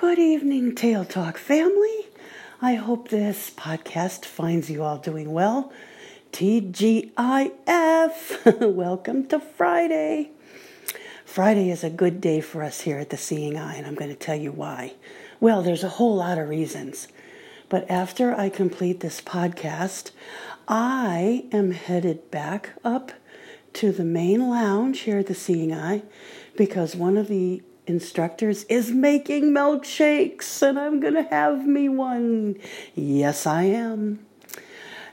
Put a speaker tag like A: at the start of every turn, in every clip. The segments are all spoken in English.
A: Good evening, Tail Talk family. I hope this podcast finds you all doing well. TGIF. Welcome to Friday. Friday is a good day for us here at the Seeing Eye, and I'm going to tell you why. Well, there's a whole lot of reasons. But after I complete this podcast, I am headed back up to the main lounge here at the Seeing Eye because one of the instructors is making milkshakes and I'm going to have me one. Yes, I am.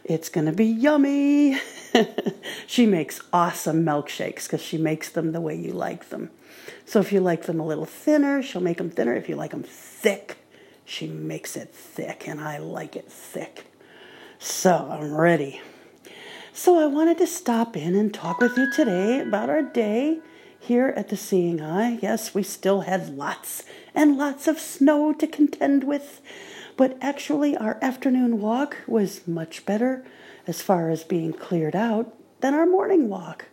A: It's going to be yummy. she makes awesome milkshakes because she makes them the way you like them. So if you like them a little thinner, she'll make them thinner. If you like them thick, she makes it thick, and I like it thick. So I'm ready. So I wanted to stop in and talk with you today about our day here at the Seeing Eye. Yes, we still had lots and lots of snow to contend with, but actually our afternoon walk was much better as far as being cleared out than our morning walk.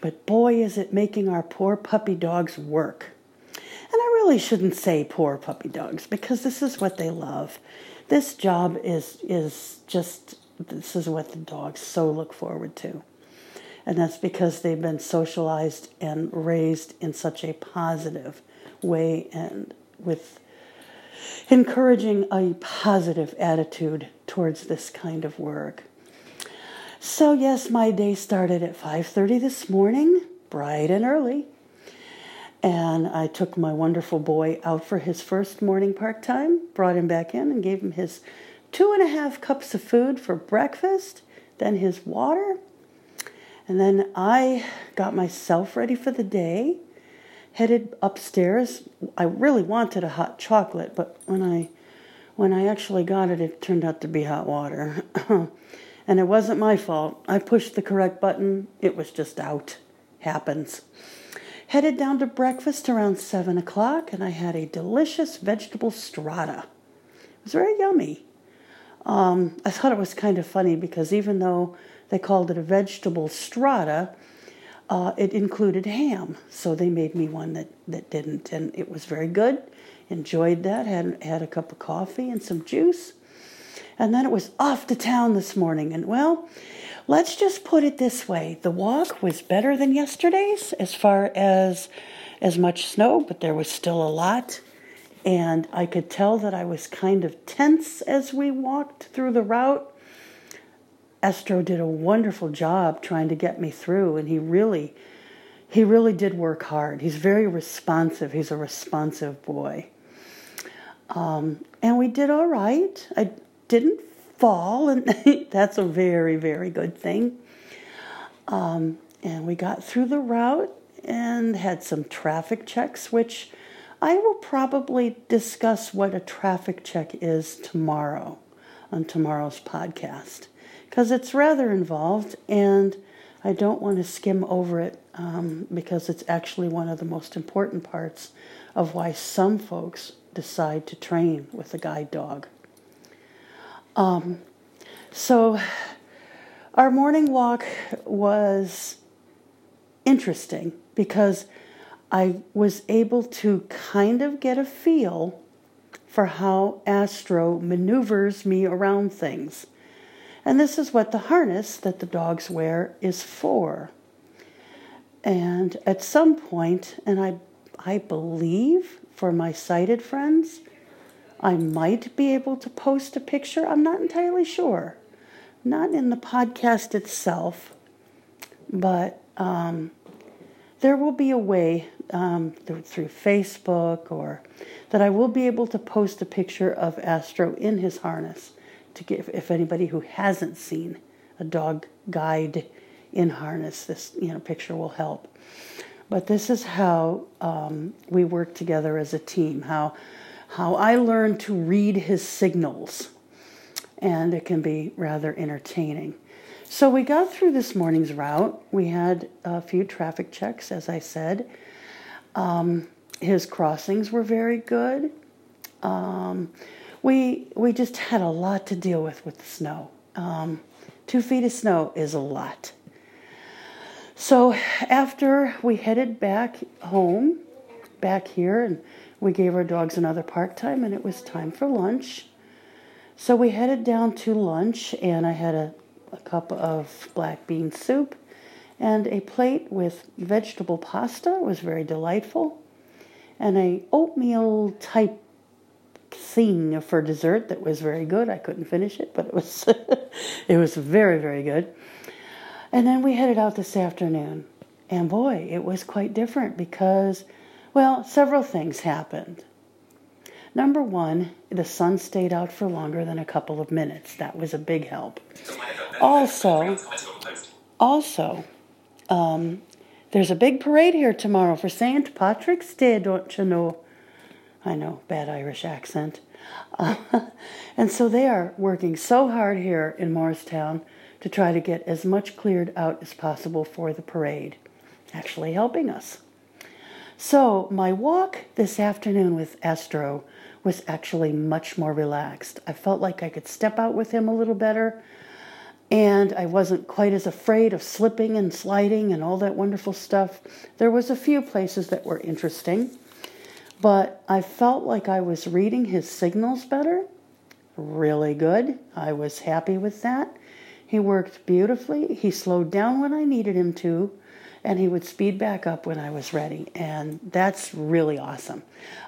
A: But boy, is it making our poor puppy dogs work. And I really shouldn't say poor puppy dogs because this is what they love. This job is is just this is what the dogs so look forward to. And that's because they've been socialized and raised in such a positive way and with encouraging a positive attitude towards this kind of work. So yes, my day started at 5:30 this morning, bright and early. And I took my wonderful boy out for his first morning park time, brought him back in and gave him his two and a half cups of food for breakfast, then his water. And then I got myself ready for the day, headed upstairs. I really wanted a hot chocolate, but when I when I actually got it, it turned out to be hot water. and it wasn't my fault. I pushed the correct button, it was just out. Happens. Headed down to breakfast around 7 o'clock, and I had a delicious vegetable strata. It was very yummy. Um, I thought it was kind of funny because even though they called it a vegetable strata, uh, it included ham. So they made me one that, that didn't, and it was very good. Enjoyed that. Had had a cup of coffee and some juice, and then it was off to town this morning. And well, let's just put it this way: the walk was better than yesterday's as far as as much snow, but there was still a lot and I could tell that I was kind of tense as we walked through the route. Astro did a wonderful job trying to get me through, and he really, he really did work hard. He's very responsive. He's a responsive boy. Um, and we did all right. I didn't fall, and that's a very, very good thing. Um, and we got through the route and had some traffic checks, which I will probably discuss what a traffic check is tomorrow on tomorrow's podcast because it's rather involved and I don't want to skim over it um, because it's actually one of the most important parts of why some folks decide to train with a guide dog. Um, so, our morning walk was interesting because I was able to kind of get a feel for how Astro maneuvers me around things. And this is what the harness that the dogs wear is for. And at some point, and I, I believe for my sighted friends, I might be able to post a picture. I'm not entirely sure. Not in the podcast itself, but um, there will be a way um, through Facebook or that I will be able to post a picture of Astro in his harness to if anybody who hasn't seen a dog guide in harness, this you know picture will help. But this is how um, we work together as a team. How how I learned to read his signals, and it can be rather entertaining. So we got through this morning's route. We had a few traffic checks, as I said. Um, his crossings were very good. Um, we we just had a lot to deal with with the snow. Um, two feet of snow is a lot. So after we headed back home, back here, and we gave our dogs another park time and it was time for lunch. So we headed down to lunch and I had a, a cup of black bean soup and a plate with vegetable pasta. It was very delightful. And a oatmeal type thing for dessert that was very good. I couldn't finish it, but it was it was very very good. And then we headed out this afternoon. And boy, it was quite different because well, several things happened. Number one, the sun stayed out for longer than a couple of minutes. That was a big help. Also, also, um, there's a big parade here tomorrow for St. Patrick's Day, don't you know? I know, bad Irish accent. Uh, and so they are working so hard here in Morristown to try to get as much cleared out as possible for the parade, actually helping us. So, my walk this afternoon with Astro was actually much more relaxed. I felt like I could step out with him a little better, and I wasn't quite as afraid of slipping and sliding and all that wonderful stuff. There was a few places that were interesting, but I felt like I was reading his signals better. Really good. I was happy with that. He worked beautifully. He slowed down when I needed him to and he would speed back up when I was ready. And that's really awesome.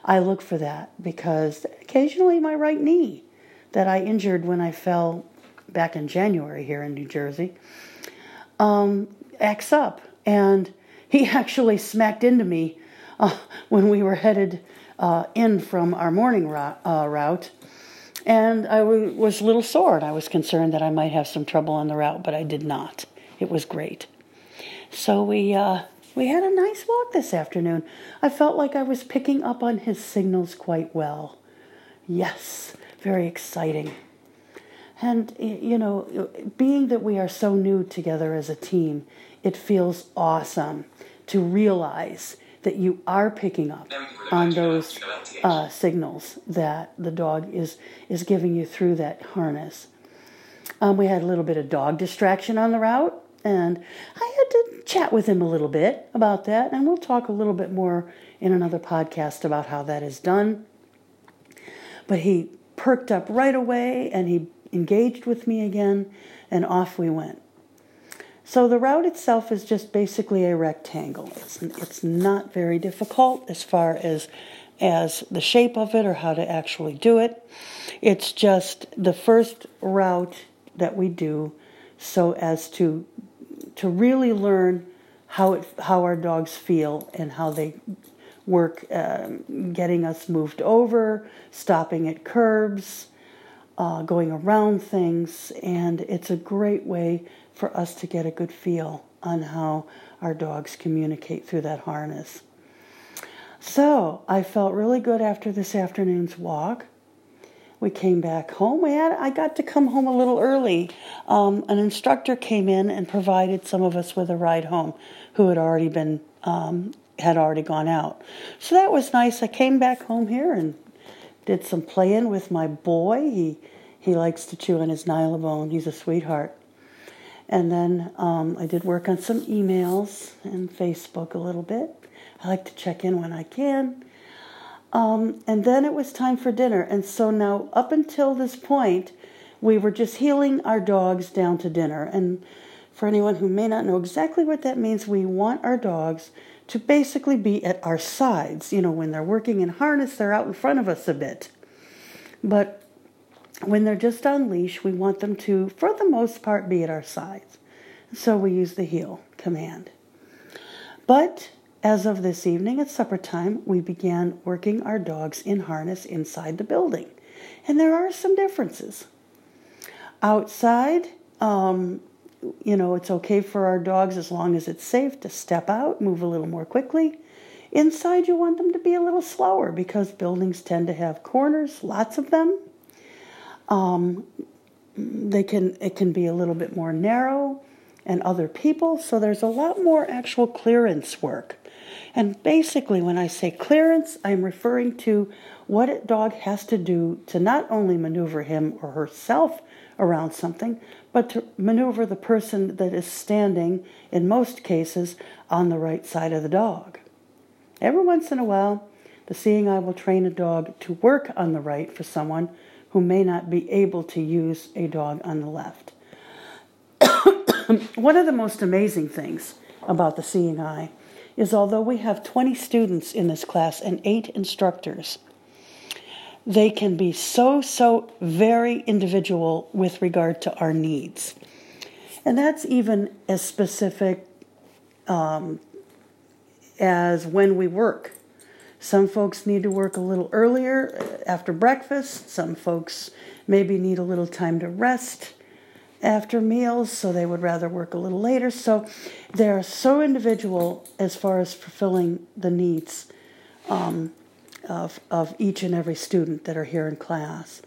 A: I look for that because occasionally my right knee that I injured when I fell back in January here in New Jersey um, acts up. And he actually smacked into me uh, when we were headed uh, in from our morning route. Uh, route. And I w- was a little sore, and I was concerned that I might have some trouble on the route, but I did not. It was great. So we uh, we had a nice walk this afternoon. I felt like I was picking up on his signals quite well. Yes, very exciting. And you know, being that we are so new together as a team, it feels awesome to realize that you are picking up on those uh, signals that the dog is is giving you through that harness. Um, we had a little bit of dog distraction on the route, and I had to chat with him a little bit about that, and we'll talk a little bit more in another podcast about how that is done. But he perked up right away and he engaged with me again, and off we went. So the route itself is just basically a rectangle. It's, it's not very difficult as far as as the shape of it or how to actually do it. It's just the first route that we do so as to to really learn how it, how our dogs feel and how they work um, getting us moved over, stopping at curbs, uh, going around things, and it's a great way for us to get a good feel on how our dogs communicate through that harness. So I felt really good after this afternoon's walk we came back home. We had I got to come home a little early. Um, an instructor came in and provided some of us with a ride home, who had already been um, had already gone out. So that was nice. I came back home here and did some playing with my boy. He he likes to chew on his Nylabone. He's a sweetheart. And then um, I did work on some emails and Facebook a little bit. I like to check in when I can. Um, and then it was time for dinner. And so now, up until this point, we were just heeling our dogs down to dinner. And for anyone who may not know exactly what that means, we want our dogs to basically be at our sides. You know, when they're working in harness, they're out in front of us a bit. But when they're just on leash, we want them to, for the most part, be at our sides. So we use the heel command. But as of this evening at supper time, we began working our dogs in harness inside the building. And there are some differences. Outside, um, you know, it's okay for our dogs as long as it's safe to step out, move a little more quickly. Inside, you want them to be a little slower because buildings tend to have corners, lots of them. Um, they can it can be a little bit more narrow and other people, so there's a lot more actual clearance work. And basically, when I say clearance, I'm referring to what a dog has to do to not only maneuver him or herself around something, but to maneuver the person that is standing, in most cases, on the right side of the dog. Every once in a while, The seeing eye will train a dog to work on the right for someone who may not be able to use a dog on the left. One of the most amazing things about the seeing eye is although we have 20 students in this class and eight instructors, they can be so, so very individual with regard to our needs. And that's even as specific um, as when we work. Some folks need to work a little earlier uh, after breakfast. Some folks maybe need a little time to rest after meals, so they would rather work a little later. So they're so individual as far as fulfilling the needs um, of, of each and every student that are here in class.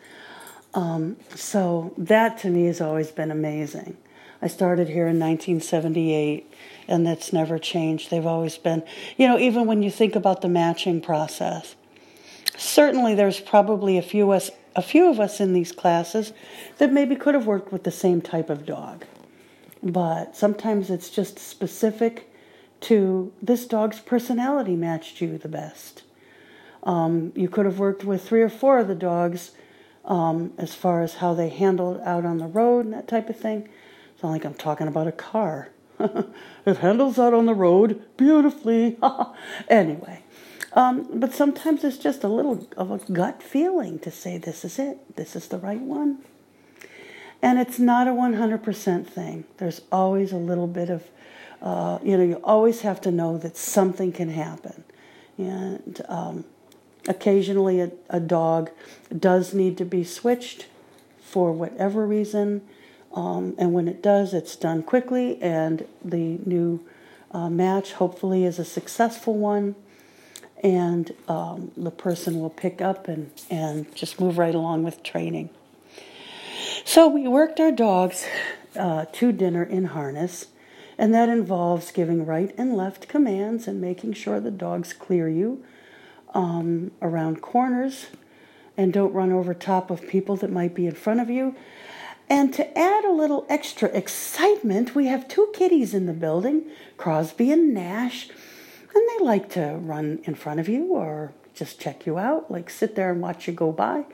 A: Um, so that to me has always been amazing. I started here in 1978 and that's never changed. They've always been, you know, even when you think about the matching process. Certainly, there's probably a few us, a few of us in these classes that maybe could have worked with the same type of dog, but sometimes it's just specific to this dog's personality matched you the best. Um, you could have worked with three or four of the dogs um, as far as how they handled out on the road and that type of thing. It's not like I'm talking about a car. it handles out on the road beautifully. anyway, um, but sometimes it's just a little of a gut feeling to say, this is it, this is the right one. And it's not a 100% thing. There's always a little bit of, uh, you know, you always have to know that something can happen. And um, occasionally a, a dog does need to be switched for whatever reason. Um, and when it does, it's done quickly, and the new uh, match hopefully is a successful one. And um, the person will pick up and, and just move right along with training. So we worked our dogs uh, to dinner in harness, and that involves giving right and left commands and making sure the dogs clear you um, around corners and don't run over top of people that might be in front of you. And to add a little extra excitement, we have two kitties in the building, Crosby and Nash, and they like to run in front of you or just check you out, like sit there and watch you go by.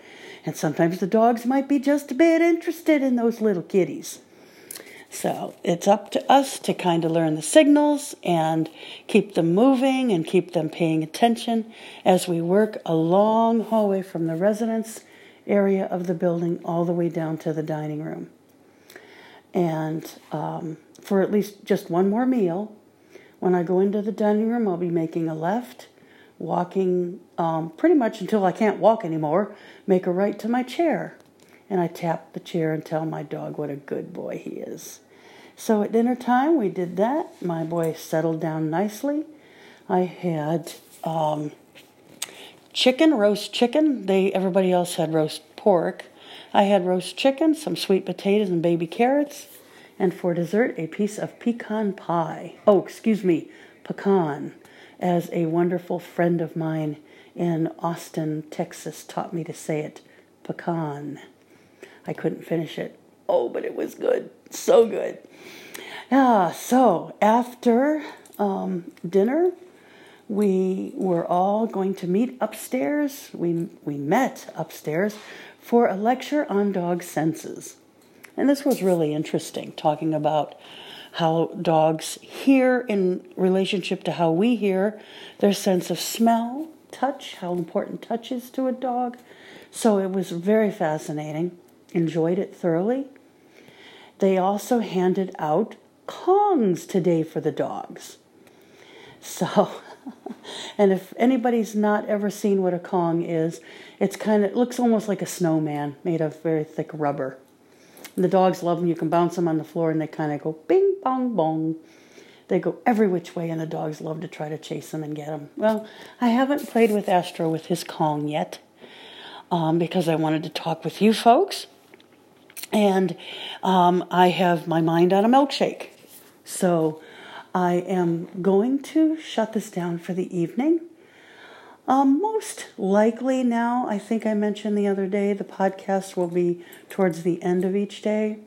A: And sometimes the dogs might be just a bit interested in those little kitties. So it's up to us to kind of learn the signals and keep them moving and keep them paying attention as we work a long hallway from the residence area of the building all the way down to the dining room. And um, for at least just one more meal, when I go into the dining room, I'll be making a left, walking um, pretty much until I can't walk anymore, make a right to my chair. And I tap the chair and tell my dog what a good boy he is. So at dinner time, we did that. My boy settled down nicely. I had um, chicken, roast chicken. They everybody else had roast pork. I had roast chicken, some sweet potatoes and baby carrots, and for dessert a piece of pecan pie. Oh, excuse me, pecan, as a wonderful friend of mine in Austin, Texas taught me to say it, pecan. I couldn't finish it. Oh, but it was good. So good. Yeah, so after um, dinner, we were all going to meet upstairs. We, we met upstairs for a lecture on dog senses. And this was really interesting, talking about how dogs hear in relationship to how we hear, their sense of smell, touch, how important touch is to a dog. So it was very fascinating. Enjoyed it thoroughly. They also handed out Kongs today for the dogs. So and if anybody's not ever seen what a Kong is, it's kind of it looks almost like a snowman made of very thick rubber. And the dogs love them. You can bounce them on the floor, and they kind of go bing bong bong. They go every which way, and the dogs love to try to chase them and get them. Well, I haven't played with Astro with his Kong yet um, because I wanted to talk with you folks. And um, I have my mind on a milkshake. So I am going to shut this down for the evening. Um, most likely now, I think I mentioned the other day, the podcast will be towards the end of each day,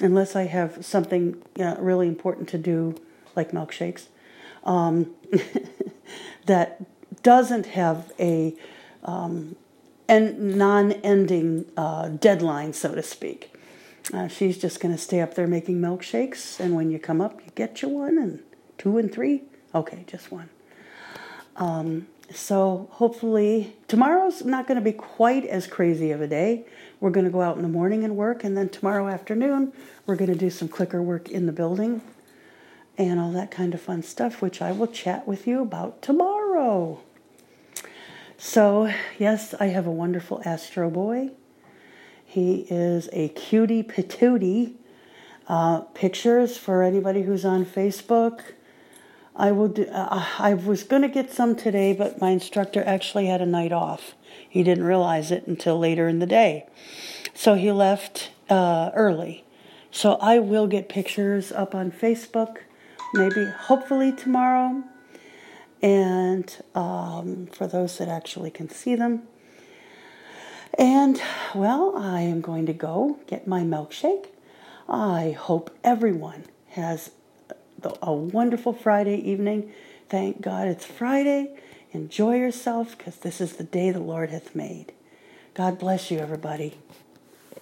A: unless I have something really important to do, like milkshakes, um, that doesn't have a um, en- non-ending uh, deadline, so to speak. Uh, she's just going to stay up there making milkshakes, and when you come up, you get you one, and two and three. Okay, just one. Um, so hopefully tomorrow's not going to be quite as crazy of a day. We're going to go out in the morning and work, and then tomorrow afternoon we're going to do some clicker work in the building and all that kind of fun stuff, which I will chat with you about tomorrow. So, yes, I have a wonderful Astro Boy. He is a cutie patootie. Uh, pictures for anybody who's on Facebook. I will do, uh, I was going to get some today, but my instructor actually had a night off. He didn't realize it until later in the day. So he left uh, early. So I will get pictures up on Facebook, maybe hopefully tomorrow. And um, for those that actually can see them. And well, I am going to go get my milkshake. I hope everyone has a wonderful Friday evening. Thank God it's Friday. Enjoy yourself because this is the day the Lord hath made. God bless you, everybody.